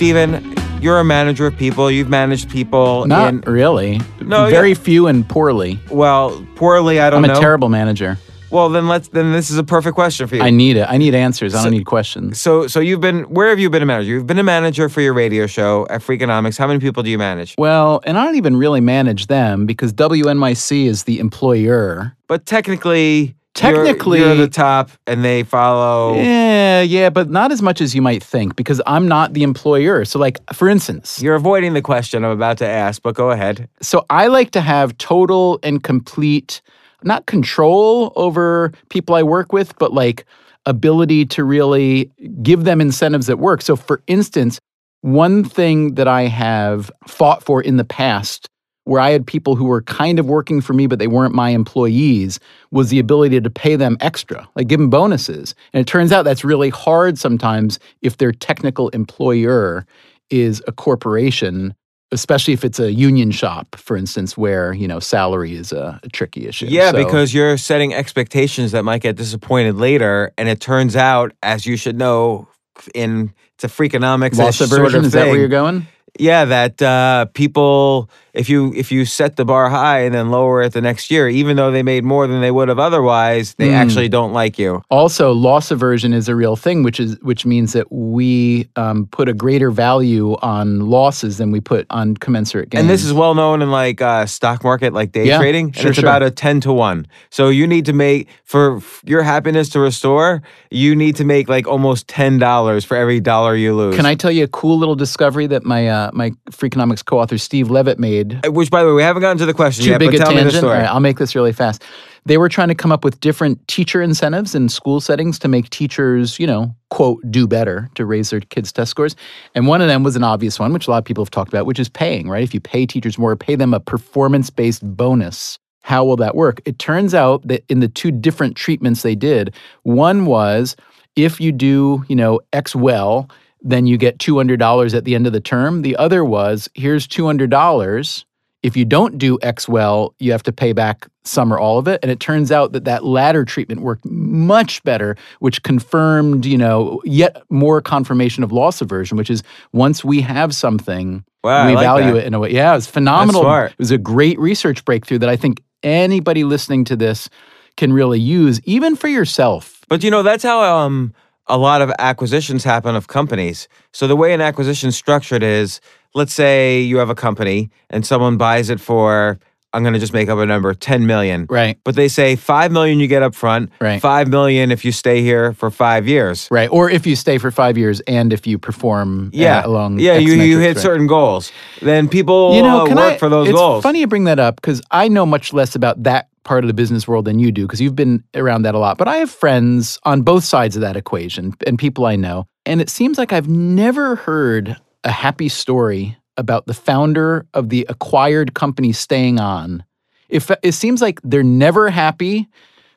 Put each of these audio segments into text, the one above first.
Stephen, you're a manager of people. You've managed people Not in really. No, very yeah. few and poorly. well, poorly, I don't I'm a terrible manager. Well, then let's then this is a perfect question for you. I need it. I need answers. I don't need questions. so so you've been where have you been a manager? You've been a manager for your radio show at Freakonomics. How many people do you manage? Well, and I don't even really manage them because WNYC is the employer. But technically you're- Technically- you're, the top and they follow Yeah, yeah, but not as much as you might think because I'm not the employer. So, like, for instance, You're avoiding the question I'm about to ask, but go ahead. so I like to have total and complete, not control over people I work with, but like ability to really give them incentives at work. So, for instance, one thing that I have fought for in the past, where I had people who were kind of working for me, but they weren't my employees, was the ability to pay them extra, like give them bonuses. And it turns out that's really hard sometimes if their technical employer is a corporation especially if it's a union shop, for instance, where you know salary is a, a tricky issue. Yeah, So- because you're setting expectations that might get disappointed later, and it turns out, as you should know, in it's a freakonomics loss sort aversion of is that where you're going? Yeah, that uh, people, if you if you set the bar high and then lower it the next year, even though they made more than they would have otherwise, they Mm. actually don't like you. Also, loss aversion is a real thing, which is which means that we um, put a greater value on losses than we put on commensurate gains. And this is well known in like uh, stock market, like day Yeah, trading, and sure, it's sure. about a ten to one. So you need to make for your happiness to restore, you need to make like almost ten dollars for every dollar you lose. Can I tell you a cool little discovery that my uh, my Freakonomics co-author Steve Levitt made Uh, Which, by the way, we haven't gotten to the question too yet. big but a tell me the tangent. story. All right, I'll make this really fast. They were trying to come up with different teacher incentives in school settings to make teachers, you know, quote, do better to raise their kids' test scores. And one of them was an obvious one, which a lot of people have talked about, which is paying, right? If you pay teachers more, pay them a performance based bonus. How will that work? It turns out that in the two different treatments they did, one was if you do, you know, X well, then you get $200 at the end of the term. The other was here's $200. If you don't do X well, you have to pay back some or all of it. And it turns out that that latter treatment worked much better, which confirmed, you know, yet more confirmation of loss aversion, which is once we have something, Wow, we like value that. it in a way. Yeah, it was phenomenal. It was a great research breakthrough that I think anybody listening to this can really use, even for yourself. But you know, that's how um a lot of acquisitions happen of companies. So the way an acquisition structured is, let's say you have a company and someone buys it for I'm going to just make up a number, 10 million. Right. But they say 5 million you get up front, Right. 5 million if you stay here for 5 years. Right. Or if you stay for five years and if you perform Yeah. uh, along yeah, X you, you hit right. certain goals. Then people you know, uh, work I, for those it's goals. funny you bring that up because I know much less about that part of the business world than you do because you've been around that a lot. But I have friends on both sides of that equation and people I know. And it seems like I've never heard a happy story about the founder of the acquired company staying on. If it seems like they're never happy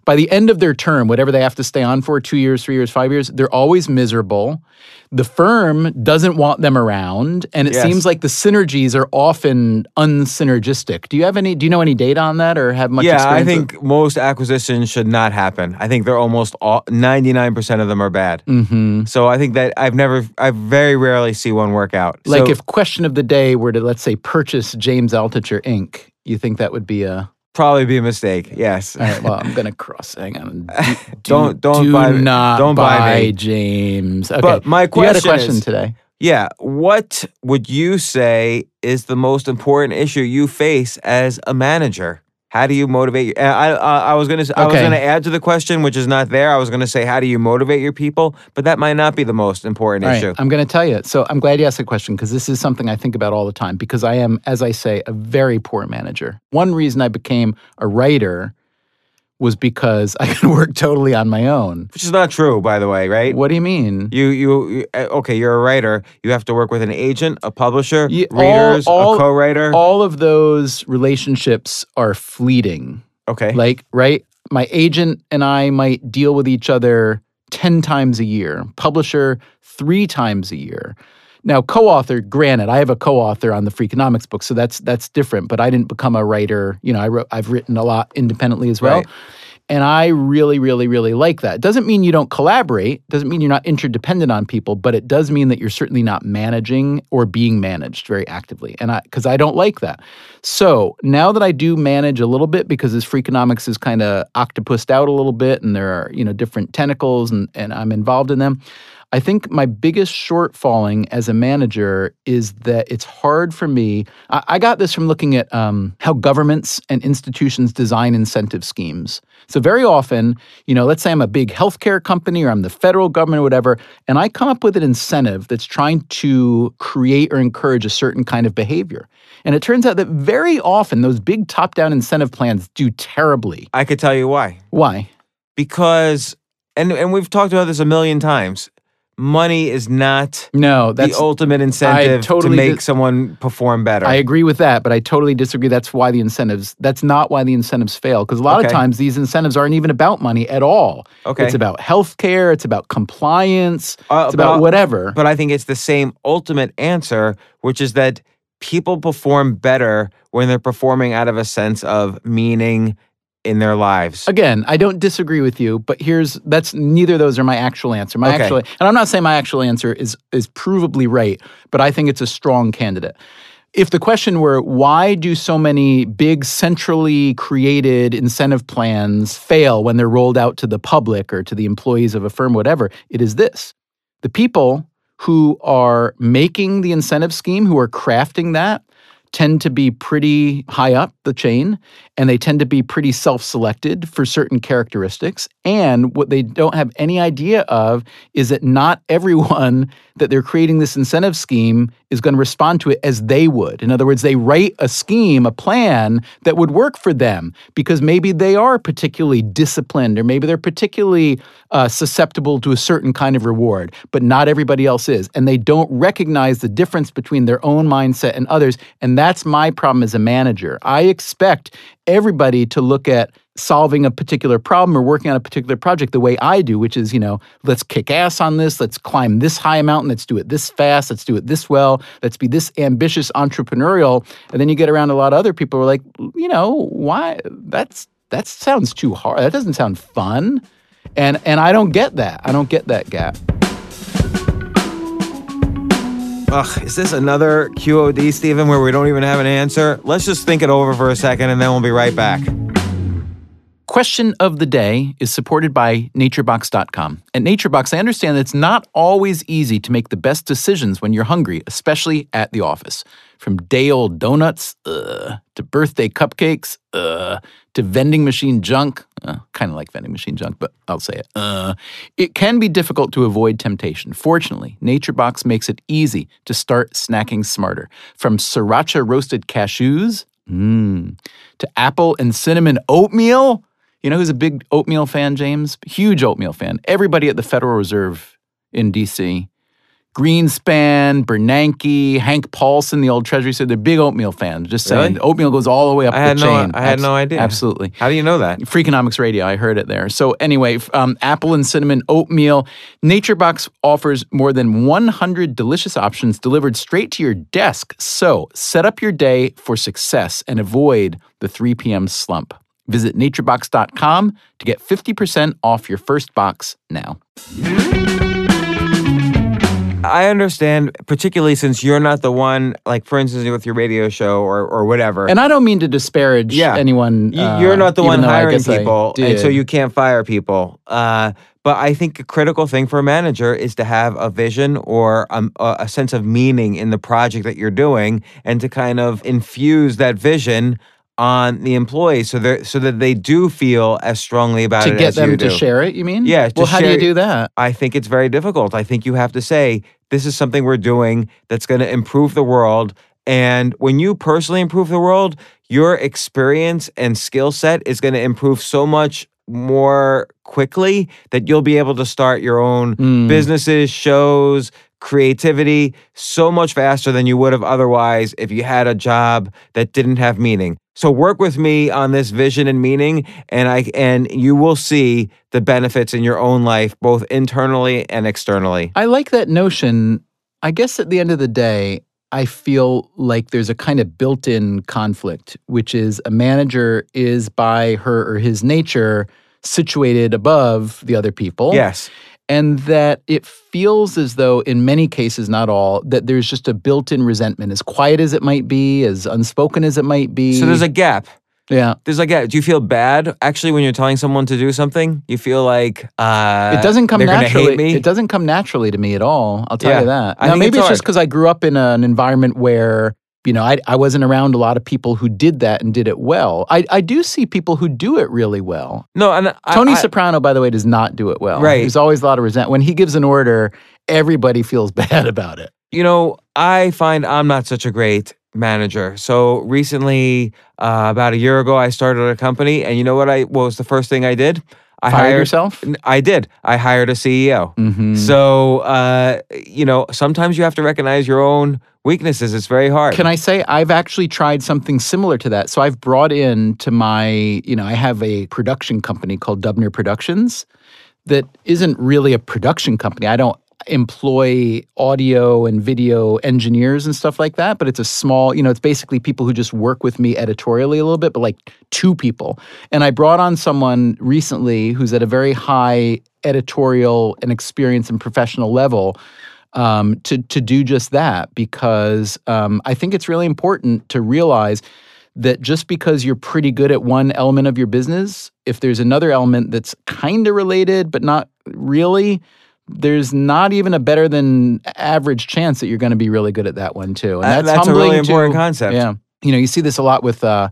by the end of their term, whatever they have to stay on for, two years, three years, five years, they're always miserable. The firm doesn't want them around, and it Yes. seems like the synergies are often unsynergistic. Do you have any? Do you know any data on that, or have much? yeah, I think most acquisitions should not happen. I think they're almost all 99% of them are bad. Mm-hmm. So I think that I've never, I very rarely see one work out. Like So- if question of the day were to let's say purchase James Altucher Inc., you think that would be a Probably be a mistake. Yes. all right? Well, I'm gonna cross. Hang on. Do, Don't- don't do buy- not don't buy me. James. Okay. But my you had a question question is- today. Yeah. What would you say is the most important issue you face as a manager? How do you motivate? Your, I, I I was gonna I was gonna add to the question, which is not there. I was gonna say, how do you motivate your people? But that might not be the most important right, issue. I'm going to tell you. So I'm glad you asked the question because this is something I think about all the time because I am, as I say, a very poor manager. One reason I became a writer was because I could work totally on my own. Which is not true, by the way, right? What do you mean? You, you, you- uh, okay, you're a writer. You have to work with an agent, a publisher, Yeah, all- readers, all- a co-writer. All of those relationships are fleeting. okay. Like, right? My agent and I might deal with each other 10 times a year, publisher three times a year. Now, co-author, granted, I have a co-author on the Freakonomics book, so that's that's different. But I didn't become a writer. You know, I wrote, I've written a lot independently as well. Right. And I really, really, really like that. Doesn't mean you don't collaborate, doesn't mean you're not interdependent on people, but it does mean that you're certainly not managing or being managed very actively. And I, because I don't like that. So now that I do manage a little bit, because this Freakonomics is kind of octopused out a little bit and there are, you know, different tentacles and, and I'm involved in them. I think my biggest shortfalling as a manager is that it's hard for me. I, I got this from looking at um, how governments and institutions design incentive schemes. So, very often, you know, let's say I'm a big healthcare company or I'm the federal government or whatever, and I come up with an incentive that's trying to create or encourage a certain kind of behavior. And it turns out that very often those big top down incentive plans do terribly. I could tell you why. Why? Because, and and we've talked about this a million times. Money is not No, that's the ultimate incentive totally to make dis- someone perform better. I agree with that, but I totally disagree. That's why the incentives, that's not why the incentives fail. Because a lot of times these incentives aren't even about money at all. Okay. It's about healthcare, it's about compliance, Uh, it's about but- whatever. But I think it's the same ultimate answer, which is that people perform better when they're performing out of a sense of meaning in their lives. Again, I don't disagree with you, but here's that's neither of those are my actual answer. My Okay. actual and I'm not saying my actual answer is is provably right, but I think it's a strong candidate. If the question were why do so many big centrally created incentive plans fail when they're rolled out to the public or to the employees of a firm whatever, it is this. The people who are making the incentive scheme, who are crafting that, tend to be pretty high up the chain and they tend to be pretty self selected for certain characteristics. And what they don't have any idea of is that not everyone that they're creating this incentive scheme is going to respond to it as they would. In other words, they write a scheme, a plan that would work for them because maybe they are particularly disciplined or maybe they're particularly uh, susceptible to a certain kind of reward, but not everybody else is. And they don't recognize the difference between their own mindset and others. And that's my problem as a manager. I expect everybody to look at solving a particular problem or working on a particular project the way I do, which is, you know, let's kick ass on this, let's climb this high mountain, let's do it this fast, let's do it this well, let's be this ambitious entrepreneurial. And then you get around a lot of other people who are like, you know, why that's that sounds too hard. That doesn't sound fun. And and I don't get that. I don't get that gap. Ugh, is this another QOD, Stephen, where we don't even have an answer? Let's just think it over for a second and then we'll be right back. Question of the day is supported by naturebox.com. At Naturebox, I understand that it's not always easy to make the best decisions when you're hungry, especially at the office. From day old donuts, uh, to birthday cupcakes, uh, to vending machine junk. Uh, kind of like vending machine junk, but I'll say it. Uh, it can be difficult to avoid temptation. Fortunately, NatureBox makes it easy to start snacking smarter. From sriracha roasted cashews mm, to apple and cinnamon oatmeal. You know who's a big oatmeal fan, James? Huge oatmeal fan. Everybody at the Federal Reserve in D.C. Greenspan, Bernanke, Hank Paulson, the old Treasury said they're big oatmeal fans. Just saying, Really? oatmeal goes all the way up I the had no- chain. I had no idea. Absolutely. How do you know that? Freakonomics Radio, I heard it there. So anyway, um, apple and cinnamon oatmeal. NatureBox offers more than 100 delicious options delivered straight to your desk. So set up your day for success and avoid the 3 p.m. slump. Visit naturebox.com to get 50% off your first box now. I understand, particularly since you're not the one, like for instance, with your radio show or, or whatever. And I don't mean to disparage Yeah. anyone. Uh, You're not the one hiring people, and so you can't fire people. Uh, but I think a critical thing for a manager is to have a vision or um, a, a sense of meaning in the project that you're doing, and to kind of infuse that vision on the employees, so they so that they do feel as strongly about to it get as them to share it, you mean? Yeah, Well, how do you do that? I think it's very difficult. I think you have to say, this is something we're doing that's going to improve the world. And when you personally improve the world, your experience and skill set is going to improve so much more quickly that you'll be able to start your own Mm. businesses, shows, creativity so much faster than you would have otherwise if you had a job that didn't have meaning. So work with me on this vision and meaning and I and you will see the benefits in your own life both internally and externally. I like that notion. I guess at the end of the day, I feel like there's a kind of built in conflict, which is a manager is by her or his nature situated above the other people. Yes. And that it feels as though, in many cases, not all, that there's just a built in resentment, as quiet as it might be, as unspoken as it might be. So there's a gap. Yeah. There's like a, do you feel bad actually when you're telling someone to do something? You feel like uh, It doesn't come naturally. hate me? It doesn't come naturally to me at all. I'll tell Yeah. you that. Now, maybe it's it's, just because I grew up in an environment where you know I, I wasn't around a lot of people who did that and did it well. I, I do see people who do it really well. No, and I, Tony I, Soprano, by the way, does not do it well. Right. There's always a lot of resentment When he gives an order, everybody feels bad about it. you know, I find I'm not such a great manager. So recently, uh, about a year ago, I started a company, and you know what? I what was the first thing I did? I Fired hired yourself? I did. I hired a CEO. Mhm. So uh, you know, sometimes you have to recognize your own weaknesses. It's very hard. Can I say I've actually tried something similar to that? So I've brought in to my, you know, I have a production company called Dubner Productions that isn't really a production company. I don't employ audio and video engineers and stuff like that, but it's a small, you know, it's basically people who just work with me editorially a little bit, but like two people. And I brought on someone recently who's at a very high editorial and experience and professional level um, to to do just that because um, I think it's really important to realize that just because you're pretty good at one element of your business, if there's another element that's kind of related but not really, there's not even a better than average chance that you're going to be really good at that one too. And that's, that's a really important to- concept. Yeah, you know, you see this a lot with. Uh,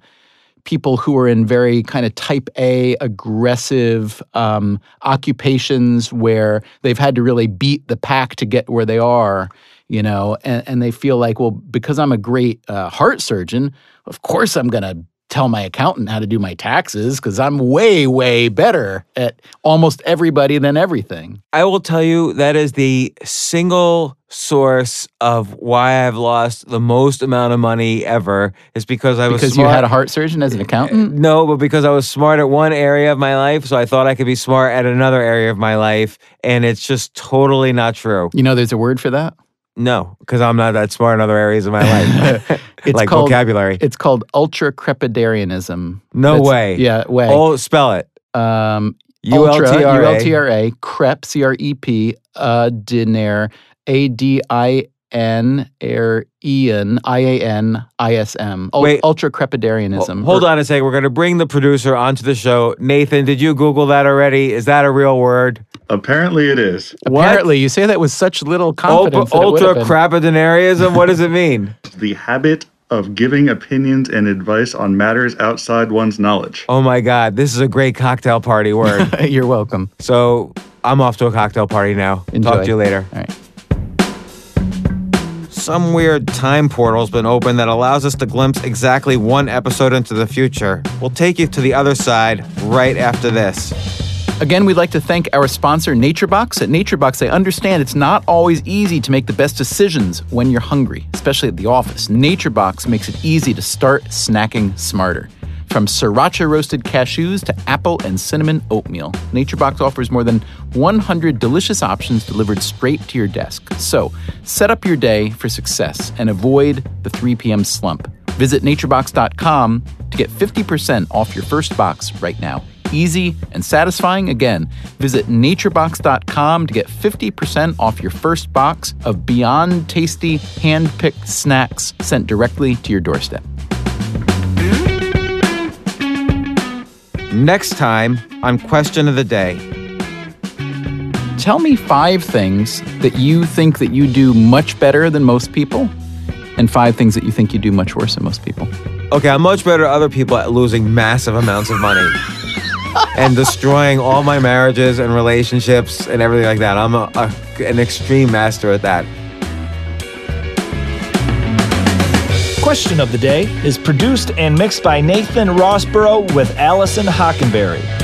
people who are in very kind of type A aggressive um, occupations where they've had to really beat the pack to get where they are, you know, and, and they feel like, well, because I'm a great uh, heart surgeon, of course I'm going to tell my accountant how to do my taxes because I'm way, way better at almost everybody than everything. I will tell you that is the single source of why I've lost the most amount of money ever is because I was Because you had a heart surgeon as an accountant? Eh, no, but because I was smart at one area of my life, so I thought I could be smart at another area of my life, and it's just totally not true. You know, there's a word for that. No, because I'm not that smart in other areas of my life, It's like called- vocabulary. It's called ultracrepidarianism. No That's- way. Yeah, way. Oh, spell it. um, U L ultra, T R A. U-L-T-R-A, crep, C-R-E-P, uh, diner, A-D-I-N, er, Ian, I-A-N-I-S-M. Ul- Wait. Ultracrepidarianism. Hold on a second. We're going to bring the producer onto the show. Nathan, did you Google that already? Is that a real word? Apparently, it is. Apparently, you say that with such little confidence. that ultra have What does it mean? The habit of giving opinions and advice on matters outside one's knowledge. Oh my God, this is a great cocktail party word. You're welcome. so I'm off to a cocktail party now. Enjoy. Talk to you later. All right. Some weird time portal's been opened that allows us to glimpse exactly one episode into the future. We'll take you to the other side right after this. Again, we'd like to thank our sponsor, NatureBox. At NatureBox, they understand it's not always easy to make the best decisions when you're hungry, especially at the office. NatureBox makes it easy to start snacking smarter. From sriracha roasted cashews to apple and cinnamon oatmeal, NatureBox offers more than 100 delicious options delivered straight to your desk. So, set up your day for success and avoid the 3 p.m. slump. Visit naturebox.com to get 50% off your first box right now. Easy and satisfying. Again, visit naturebox.com to get 50% off your first box of beyond tasty, hand picked snacks sent directly to your doorstep. Next time on Question of the Day. Tell me five things that you think that you do much better than most people, and five things that you think you do much worse than most people. Okay, I'm much better at other people at losing massive amounts of money and destroying all my marriages and relationships and everything like that. I'm a, a, an extreme master at that. Question of the Day is produced and mixed by Nathan Rossborough with Allison Hockenberry.